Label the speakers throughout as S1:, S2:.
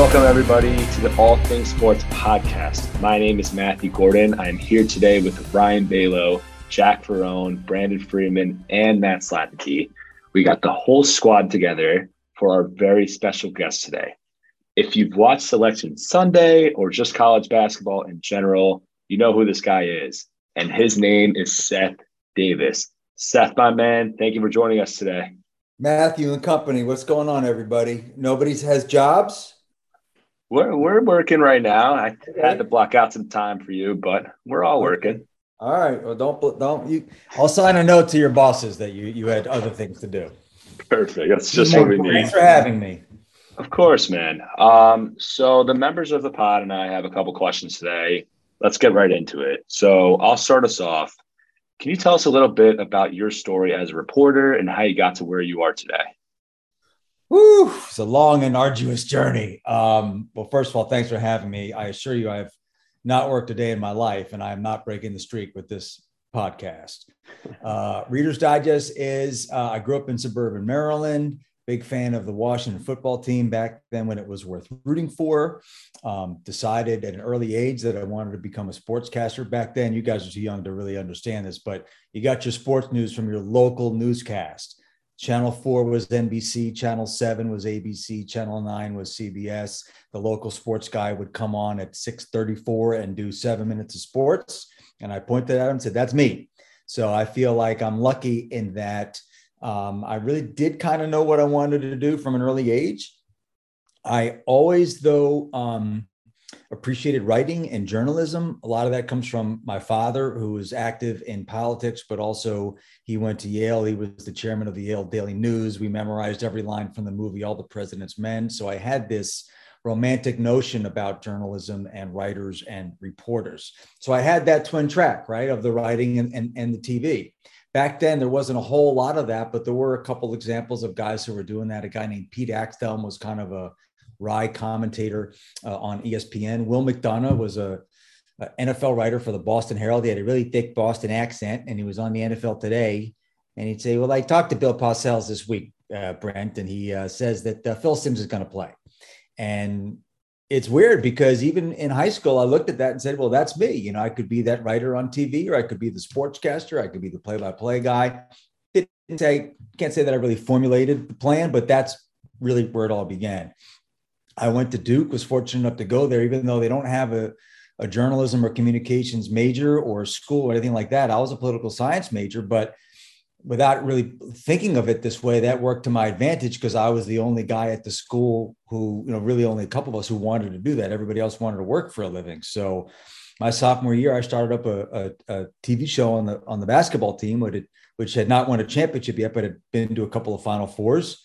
S1: Welcome, everybody, to the All Things Sports podcast. My name is Matthew Gordon. I'm here today with Ryan Balo, Jack Ferrone, Brandon Freeman, and Matt Slattery. We got the whole squad together for our very special guest today. If you've watched Selection Sunday or just college basketball in general, you know who this guy is. And his name is Seth Davis. Seth, my man, thank you for joining us today.
S2: Matthew and company, what's going on, everybody? Nobody has jobs?
S1: We're we're working right now. I okay. had to block out some time for you, but we're all working.
S2: All right. Well, don't don't you? I'll sign a note to your bosses that you you had other things to do.
S1: Perfect. That's just what we need.
S2: Thanks for having me.
S1: Of course, man. Um, so the members of the pod and I have a couple questions today. Let's get right into it. So I'll start us off. Can you tell us a little bit about your story as a reporter and how you got to where you are today?
S2: It's a long and arduous journey. Um, well, first of all, thanks for having me. I assure you, I've not worked a day in my life, and I am not breaking the streak with this podcast. Uh, Reader's Digest is uh, I grew up in suburban Maryland. Big fan of the Washington football team back then when it was worth rooting for. Um, decided at an early age that I wanted to become a sportscaster. Back then, you guys are too young to really understand this, but you got your sports news from your local newscast. Channel 4 was NBC, Channel 7 was ABC, Channel 9 was CBS. The local sports guy would come on at 6:34 and do 7 minutes of sports, and I pointed at him and said, "That's me." So I feel like I'm lucky in that um, I really did kind of know what I wanted to do from an early age. I always, though, um, appreciated writing and journalism. A lot of that comes from my father, who was active in politics, but also he went to Yale. He was the chairman of the Yale Daily News. We memorized every line from the movie All the President's Men. So I had this romantic notion about journalism and writers and reporters. So I had that twin track, right, of the writing and, and, and the TV. Back then, there wasn't a whole lot of that, but there were a couple examples of guys who were doing that. A guy named Pete Axthelm was kind of a wry commentator uh, on ESPN. Will McDonough was a, a, NFL writer for the Boston Herald. He had a really thick Boston accent, and he was on the NFL Today. And he'd say, "Well, I talked to Bill Parcells this week, uh, Brent, and he uh, says that uh, Phil Simms is going to play." And it's weird because even in high school, I looked at that and said, "Well, that's me. You know, I could be that writer on TV, or I could be the sportscaster, I could be the play-by-play guy." Didn't say, can't say that I really formulated the plan, but that's really where it all began. I went to Duke, was fortunate enough to go there, even though they don't have a, a journalism or communications major or school or anything like that. I was a political science major, but without really thinking of it this way, that worked to my advantage because I was the only guy at the school who, you know, really only a couple of us who wanted to do that. Everybody else wanted to work for a living. So my sophomore year, I started up a, a, a TV show on the on the basketball team, which had, which had not won a championship yet, but had been to a couple of Final Fours.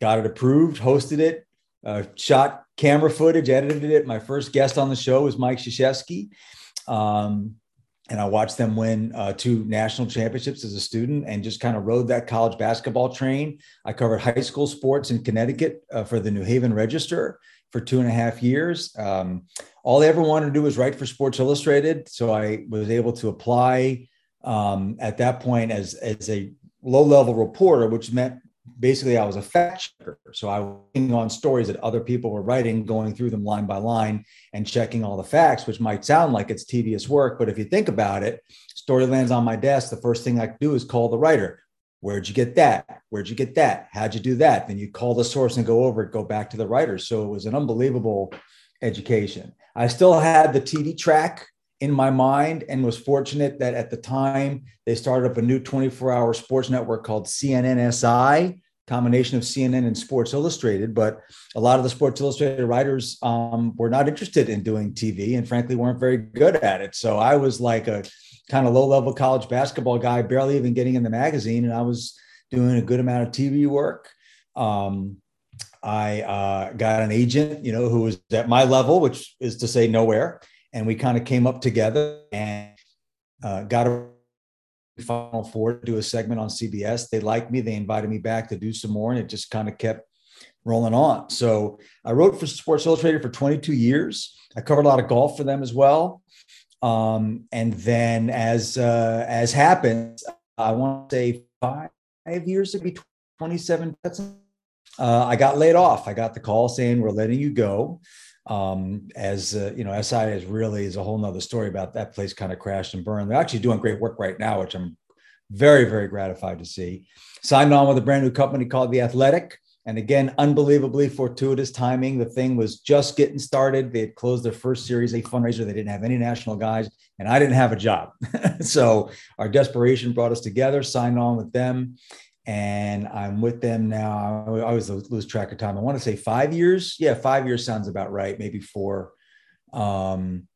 S2: Got it approved, hosted it, uh, shot camera footage, edited it. My first guest on the show was Mike Krzyzewski. Um, and I watched them win uh, two national championships as a student and just kind of rode that college basketball train. I covered high school sports in Connecticut uh, for the New Haven Register for two and a half years. Um, all I ever wanted to do was write for Sports Illustrated. So I was able to apply um, at that point as, as a low level reporter, which meant basically I was a fact checker. So I was on stories that other people were writing, going through them line by line and checking all the facts, which might sound like it's tedious work. But if you think about it, story lands on my desk. The first thing I do is call the writer. Where'd you get that? Where'd you get that? How'd you do that? Then you call the source and go over it, go back to the writer. So it was an unbelievable education. I still had the TV track in my mind and was fortunate that at the time they started up a new 24 hour sports network called CNNSI, combination of CNN and Sports Illustrated. But a lot of the Sports Illustrated writers um, were not interested in doing TV and frankly weren't very good at it. So I was like a kind of low level college basketball guy, barely even getting in the magazine. And I was doing a good amount of TV work. Um, I uh, got an agent, you know, who was at my level, which is to say nowhere and we kind of came up together and uh, got a final four to do a segment on CBS. They liked me. They invited me back to do some more, and it just kind of kept rolling on. So I wrote for Sports Illustrated for 22 years. I covered a lot of golf for them as well. Um, and then, as uh, as happened, I want to say five, five years ago, 27. uh, I got laid off. I got the call saying we're letting you go. Um, as uh, you know, SI is really is a whole nother story about that place kind of crashed and burned. They're actually doing great work right now, which I'm very, very gratified to see. Signed on with a brand new company called The Athletic. And again, unbelievably fortuitous timing. The thing was just getting started. They had closed their first Series A fundraiser. They didn't have any national guys, and I didn't have a job. so our desperation brought us together, signed on with them and I'm with them now. I always lose track of time. I want to say five years. Yeah, five years sounds about right. Maybe four. Um,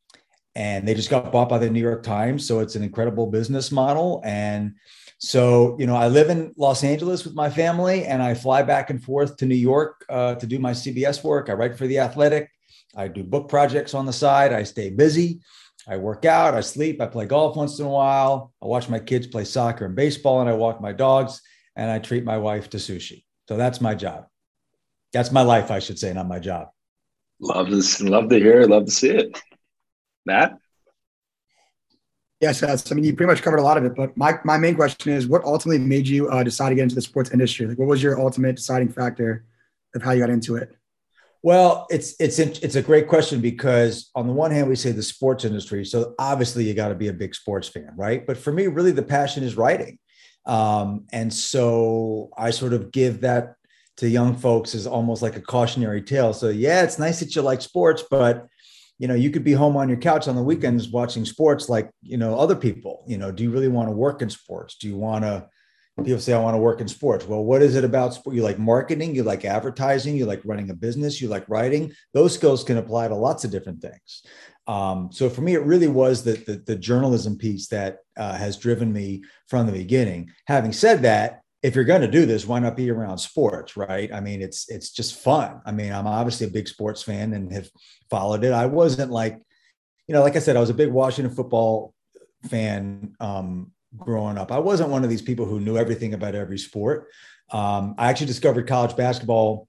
S2: and they just got bought by the New York Times, so it's an incredible business model. And so, you know, I live in Los Angeles with my family, and I fly back and forth to New York uh, to do my CBS work. I write for the Athletic. I do book projects on the side. I stay busy. I work out. I sleep. I play golf once in a while. I watch my kids play soccer and baseball, and I walk my dogs and I treat my wife to sushi. So that's my job. That's my life, I should say, not my job.
S1: Love to love to hear it. Love to see it. Matt.
S3: Yes, yes. I mean, you pretty much covered a lot of it, but my, my main question is what ultimately made you uh, decide to get into the sports industry? Like, what was your ultimate deciding factor of how you got into it?
S2: Well, it's it's it's a great question because on the one hand we say the sports industry, so obviously you got to be a big sports fan, right? But for me, really the passion is writing. Um, and so I sort of give that to young folks as almost like a cautionary tale. So yeah, it's nice that you like sports, but you know, you could be home on your couch on the weekends watching sports like, you know, other people, you know, do you really want to work in sports? Do you want to, people say, I want to work in sports. Well, what is it about sport? You like marketing, you like advertising, you like running a business, you like writing. Those skills can apply to lots of different things. Um, so for me, it really was the, the, the journalism piece that uh, has driven me from the beginning. Having said that, if you're going to do this, why not be around sports, right? I mean, it's it's just fun. I mean, I'm obviously a big sports fan and have followed it. I wasn't like, you know, like I said, I was a big Washington football fan um, growing up. I wasn't one of these people who knew everything about every sport. Um, I actually discovered college basketball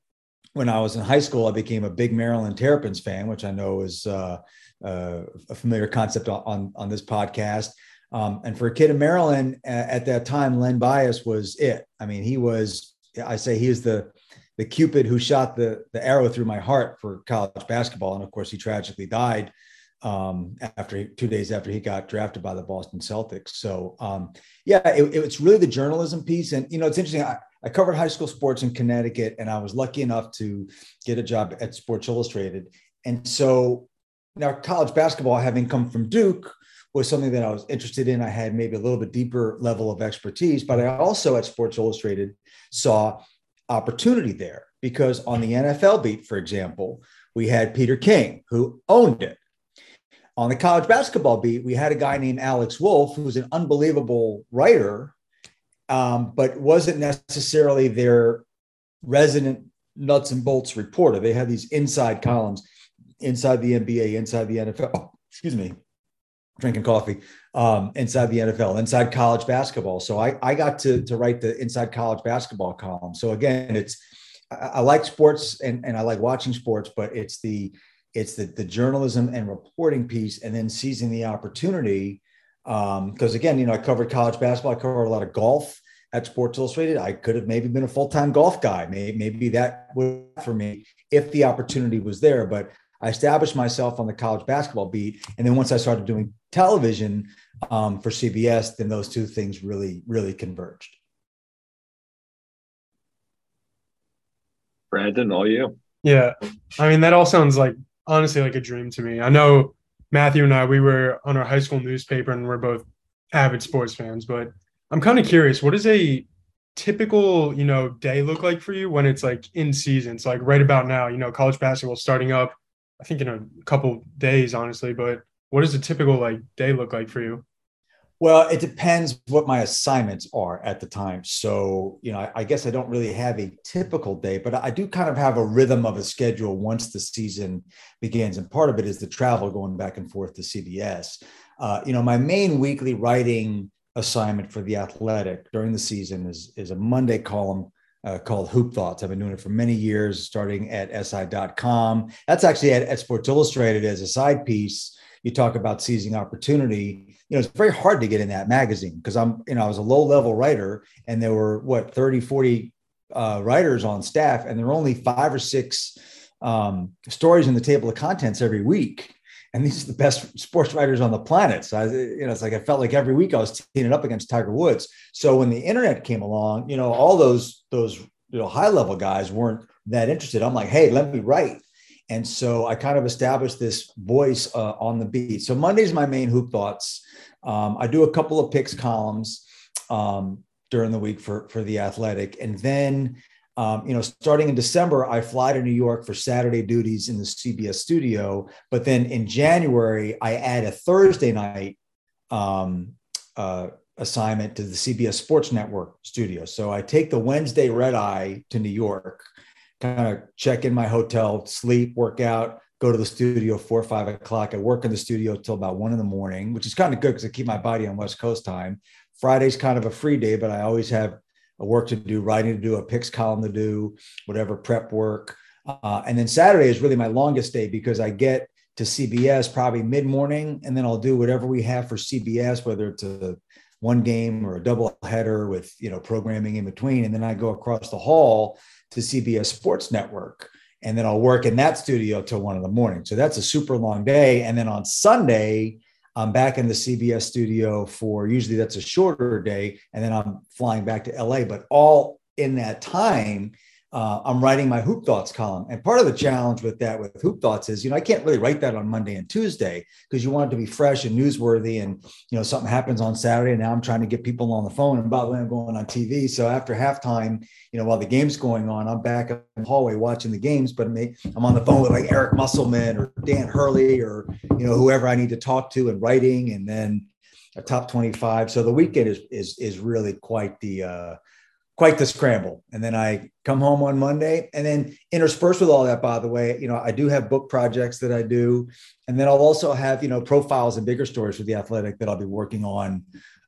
S2: when I was in high school. I became a big Maryland Terrapins fan, which I know is uh, uh, a familiar concept on, on this podcast. Um, and for a kid in Maryland at that time, Len Bias was it. I mean, he was, I say he is the, the Cupid who shot the, the arrow through my heart for college basketball. And of course, he tragically died um, after two days after he got drafted by the Boston Celtics. So, um, yeah, it, it's really the journalism piece. And, you know, it's interesting. I, I covered high school sports in Connecticut, and I was lucky enough to get a job at Sports Illustrated. And so now, college basketball, having come from Duke, was something that I was interested in. I had maybe a little bit deeper level of expertise, but I also at Sports Illustrated saw opportunity there because on the NFL beat, for example, we had Peter King who owned it. On the college basketball beat, we had a guy named Alex Wolff, who was an unbelievable writer, um, but wasn't necessarily their resident nuts and bolts reporter. They had these inside columns inside the NBA, inside the NFL. Oh, excuse me, drinking coffee. Um, inside the NFL, inside college basketball. So I I got to to write the inside college basketball column. So again, it's I, I like sports and and I like watching sports, but it's the it's the the journalism and reporting piece, and then seizing the opportunity. Because um, again, you know, I covered college basketball. I covered a lot of golf at Sports Illustrated. I could have maybe been a full time golf guy. Maybe, maybe that would for me if the opportunity was there. But I established myself on the college basketball beat, and then once I started doing television um, for CBS, then those two things really, really converged.
S1: Brandon, all you.
S4: Yeah, I mean that all sounds like honestly like a dream to me. I know Matthew and I we were on our high school newspaper, and we're both avid sports fans. But I'm kind of curious, what does a typical you know day look like for you when it's like in season? So like right about now, you know, college basketball starting up I think in a couple days, honestly. But what does a typical like day look like for you?
S2: Well, it depends what my assignments are at the time. So, you know, I, I, guess I don't really have a typical day, but I do kind of have a rhythm of a schedule once the season begins. And part of it is the travel going back and forth to CBS. Uh, you know, my main weekly writing assignment for the athletic during the season is, is a Monday column uh, called Hoop Thoughts. I've been doing it for many years, starting at SI.com. That's actually at, at Sports Illustrated as a side piece. You talk about seizing opportunity. You know, it's very hard to get in that magazine because I'm, you know, I was a low level writer and there were what 30, 40 uh, writers on staff, and there are only five or six um, stories in the table of contents every week. And these are the best sports writers on the planet. So, I, you know, it's like I felt like every week I was teaming up against Tiger Woods. So when the internet came along, you know, all those those you know high level guys weren't that interested. I'm like, hey, let me write. And so I kind of established this voice uh, on the beat. So Monday's my main hoop thoughts. Um, I do a couple of picks columns um, during the week for for the Athletic, and then um, you know, starting in December, I fly to New York for Saturday duties in the CBS studio. But then in January, I add a Thursday night um, uh, assignment to the CBS Sports Network studio. So I take the Wednesday red eye to New York, kind of check in my hotel, sleep, work out, go to the studio four or five o'clock. I work in the studio till about one in the morning, which is kind of good because I keep my body on West Coast time. Friday's kind of a free day, but I always have work to do, writing to do, a picks column to do, whatever prep work. Uh, and then Saturday is really my longest day because I get to CBS probably mid morning, and then I'll do whatever we have for CBS, whether it's a one game or a double header with you know programming in between, and then I go across the hall to CBS Sports Network, and then I'll work in that studio till one in the morning. So that's a super long day, and then on Sunday I'm back in the CBS studio for usually that's a shorter day, and then I'm flying back to LA. But all in that time, uh, I'm writing my Hoop Thoughts column. And part of the challenge with that with Hoop Thoughts is, you know, I can't really write that on Monday and Tuesday because you want it to be fresh and newsworthy. And, you know, something happens on Saturday. And now I'm trying to get people on the phone. And by the way, I'm going on TV. So after halftime, you know, while the game's going on, I'm back in the hallway watching the games, but I'm on the phone with like Eric Musselman or Dan Hurley or, you know, whoever I need to talk to and writing. And then a top 25. So the weekend is, is, is really quite the, uh, quite the scramble. And then I come home on Monday and then interspersed with all that, by the way, you know, I do have book projects that I do. And then I'll also have, you know, profiles and bigger stories for the athletic that I'll be working on.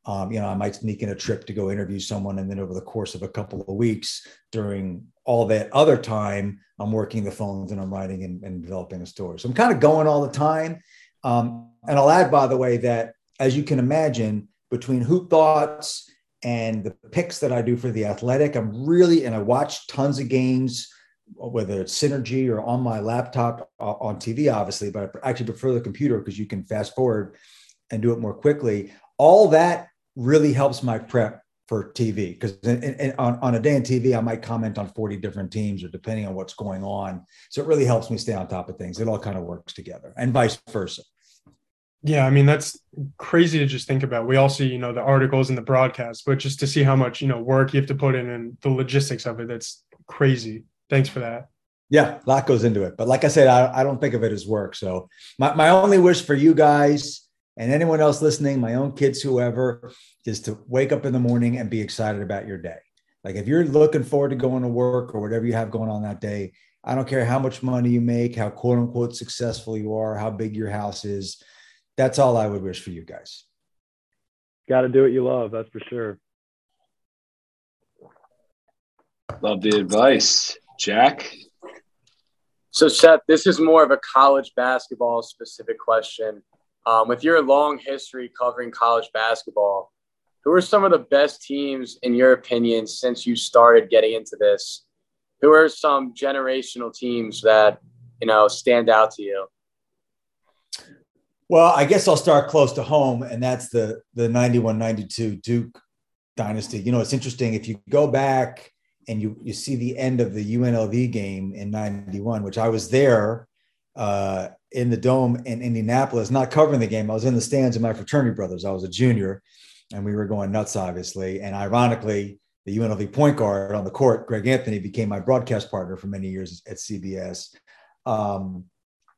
S2: Um, you know, I might sneak in a trip to go interview someone. And then over the course of a couple of weeks during all that other time, I'm working the phones and I'm writing and, and developing a story. So I'm kind of going all the time. Um, and I'll add, by the way, that as you can imagine, between Hoop Thoughts and the picks that I do for the athletic, I'm really, and I watch tons of games, whether it's synergy or on my laptop on TV, obviously, but I actually prefer the computer because you can fast forward and do it more quickly. All that really helps my prep for TV because on, on a day in TV, I might comment on 40 different teams or depending on what's going on. So it really helps me stay on top of things. It all kind of works together and vice versa.
S4: Yeah, I mean that's crazy to just think about. We all see, you know, the articles and the broadcast, but just to see how much, you know, work you have to put in and the logistics of it, that's crazy. Thanks for that.
S2: Yeah, a lot goes into it. But like I said, I, I don't think of it as work. So my, my only wish for you guys and anyone else listening, my own kids, whoever, is to wake up in the morning and be excited about your day. Like if you're looking forward to going to work or whatever you have going on that day, I don't care how much money you make, how quote unquote successful you are, how big your house is that's all I would wish for you guys.
S5: Got to do what you love. That's for sure.
S1: Love the advice, Jack.
S6: So, Seth, this is more of a college basketball specific question. Um, with your long history covering college basketball, who are some of the best teams, in your opinion, since you started getting into this? Who are some generational teams that you know stand out to you?
S2: Well, I guess I'll start close to home, and that's the the 91 92 Duke dynasty. You know, it's interesting if you go back and you you see the end of the UNLV game in 91, which I was there uh, in the dome in Indianapolis, not covering the game. I was in the stands with my fraternity brothers. I was a junior, and we were going nuts, obviously. And ironically, the UNLV point guard on the court, Greg Anthony, became my broadcast partner for many years at CBS. Um,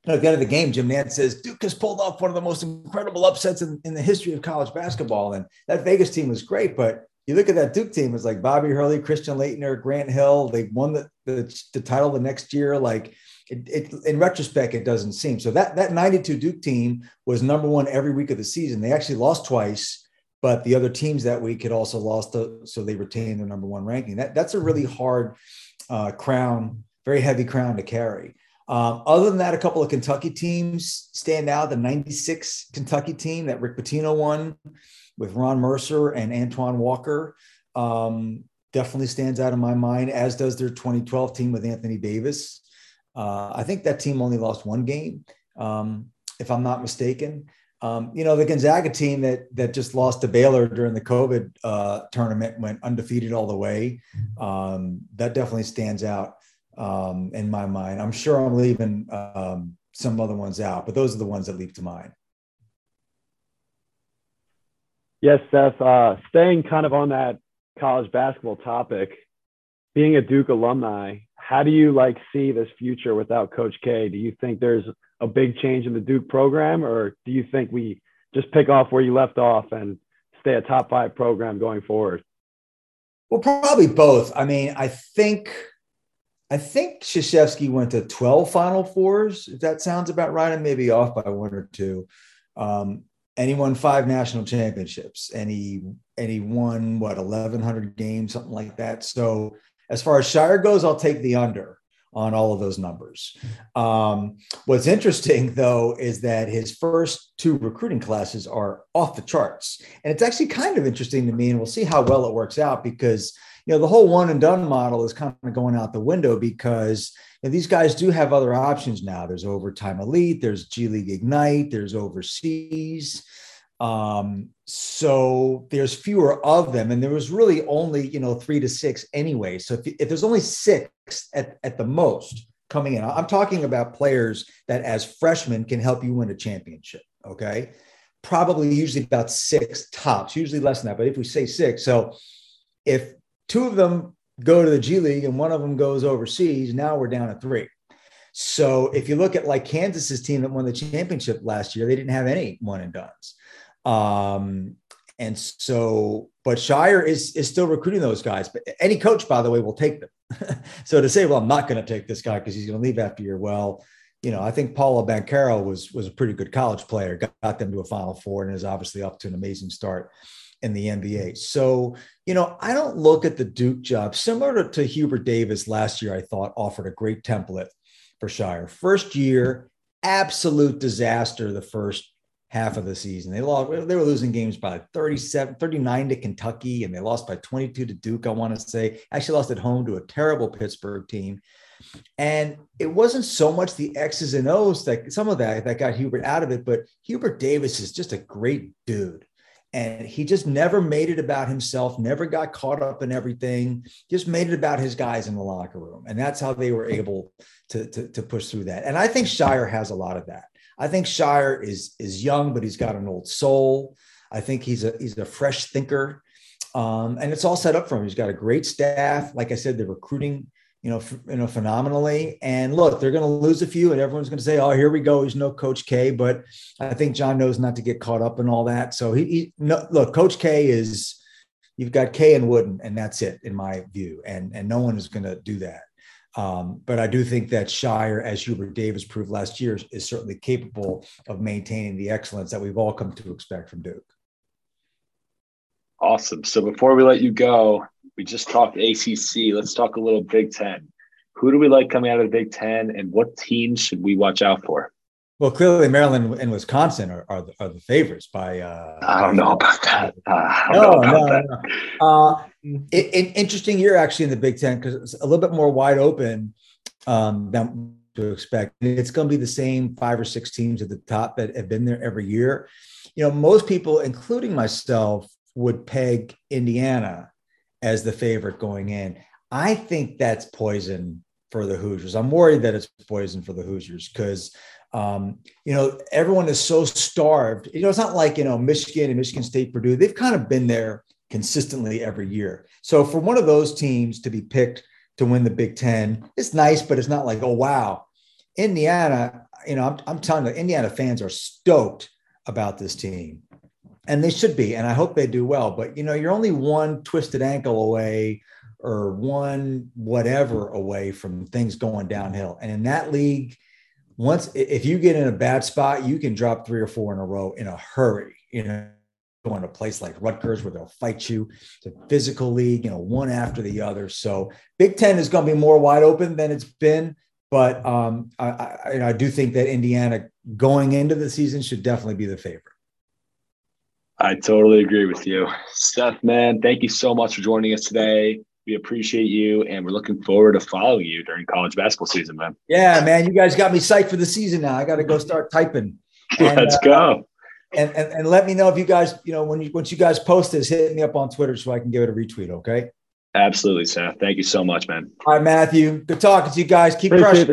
S2: at the end of the game, Jim Nantz says Duke has pulled off one of the most incredible upsets in, in the history of college basketball. And that Vegas team was great, but you look at that Duke team, it's like Bobby Hurley, Christian Laettner, Grant Hill. They won the, the, the title the next year. Like it, it, in retrospect, it doesn't seem so. That that 92 Duke team was number one every week of the season. They actually lost twice, but the other teams that week had also lost, to, so they retained their number one ranking. That that's a really hard uh, crown, very heavy crown to carry. Um, other than that, a couple of Kentucky teams stand out. The 96 Kentucky team that Rick Pitino won with Ron Mercer and Antoine Walker. Um, definitely stands out in my mind, as does their 2012 team with Anthony Davis. Uh, I think that team only lost one game, um, if I'm not mistaken. Um, you know, the Gonzaga team that that just lost to Baylor during the COVID uh, tournament went undefeated all the way. Um, that definitely stands out um, in my mind. I'm sure I'm leaving um, some other ones out, but those are the ones that leap to mind.
S5: Yes, Seth. Uh, staying kind of on that college basketball topic, being a Duke alumni, how do you like see this future without Coach K? Do you think there's a big change in the Duke program, or do you think we just pick off where you left off and stay a top five program going forward?
S2: Well, probably both. I mean, I think I think Krzyzewski went to 12 Final Fours, if that sounds about right. I may be off by one or two. Um, and he won five national championships and he and he won what 1100 games something like that so as far as Scheyer goes i'll take the under on all of those numbers um, what's interesting though is that his first two recruiting classes are off the charts and it's actually kind of interesting to me and we'll see how well it works out because you know the whole one and done model is kind of going out the window because and these guys do have other options now. There's overtime elite, there's G League Ignite, there's overseas. Um, so there's fewer of them, and there was really only you know three to six anyway. So if, if there's only six at, at the most coming in, I'm talking about players that as freshmen can help you win a championship. Okay, probably usually about six tops, usually less than that. But if we say six, so if two of them go to the G League and one of them goes overseas, now we're down to three. So if you look at like Kansas's team that won the championship last year, they didn't have any one and dones. Um, and so, but Scheyer is is still recruiting those guys. But any coach, by the way, will take them. so to say, well, I'm not going to take this guy because he's going to leave after year. Well, you know, I think Paolo Banchero was was a pretty good college player, got, got them to a Final Four, and is obviously up to an amazing start in the NBA. So, you know, I don't look at the Duke job similar to, to Hubert Davis last year. I thought offered a great template for Scheyer. First year, absolute disaster. The first half of the season, they lost. They were losing games by 37, 39 to Kentucky, and they lost by 22 to Duke. I want to say actually lost at home to a terrible Pittsburgh team. And it wasn't so much the X's and O's that some of that that got Hubert out of it, but Hubert Davis is just a great dude and he just never made it about himself never got caught up in everything just made it about his guys in the locker room. And that's how they were able to, to, to push through that. And i think Scheyer has a lot of that. I think Scheyer is is young but he's got an old soul. I think he's a he's a fresh thinker. Um, and it's all set up for him. He's got a great staff. Like i said the recruiting you know, f- you know, phenomenally. And look, they're going to lose a few, and everyone's going to say, "Oh, here we go." He's no Coach K, but I think Jon knows not to get caught up in all that. So he, he no, look, Coach K is you've got K and Wooden, and that's it in my view, and and no one is going to do that. Um, but I do think that Scheyer, as Hubert Davis proved last year, is certainly capable of maintaining the excellence that we've all come to expect from Duke.
S1: Awesome. So before we let you go, we just talked ACC. Let's talk a little Big Ten. Who do we like coming out of the Big Ten, and what teams should we watch out for?
S2: Well, clearly Maryland and Wisconsin are, are, the, are the favorites by. Uh,
S1: I don't know about that. Uh, no,
S2: no, that. no. Uh, it, it, interesting year actually in the Big Ten because it's a little bit more wide open um, than to expect. It's going to be the same five or six teams at the top that have been there every year. You know, most people, including myself, would peg Indiana as the favorite going in. I think that's poison for the Hoosiers. I'm worried that it's poison for the Hoosiers because, um, you know, everyone is so starved. You know, it's not like, you know, Michigan and Michigan State, Purdue, they've kind of been there consistently every year. So for one of those teams to be picked to win the Big Ten, it's nice, but it's not like, oh, wow. Indiana, you know, I'm, I'm telling you, Indiana fans are stoked about this team and they should be and i hope they do well but you know you're only one twisted ankle away or one whatever away from things going downhill and in that league once if you get in a bad spot you can drop three or four in a row in a hurry you know going to a place like Rutgers where they'll fight you. A physical league, you know, one after the other. So Big Ten is going to be more wide open than it's been. But um, I, I, I do think that Indiana going into the season should definitely be the favorite.
S1: I totally agree with you. Seth, man, thank you so much for joining us today. We appreciate you, and we're looking forward to following you during college basketball season, man.
S2: Yeah, man, you guys got me psyched for the season now. I got to go start typing. And,
S1: Let's
S2: uh,
S1: go.
S2: and, and and let me know if you guys, you know, when you once you guys post this, hit me up on Twitter so I can give it a retweet. Okay.
S1: Absolutely, Seth. Thank you so much, man.
S2: All right, Matthew. Good talking to you guys. Keep
S5: Appreciate
S2: crushing. it.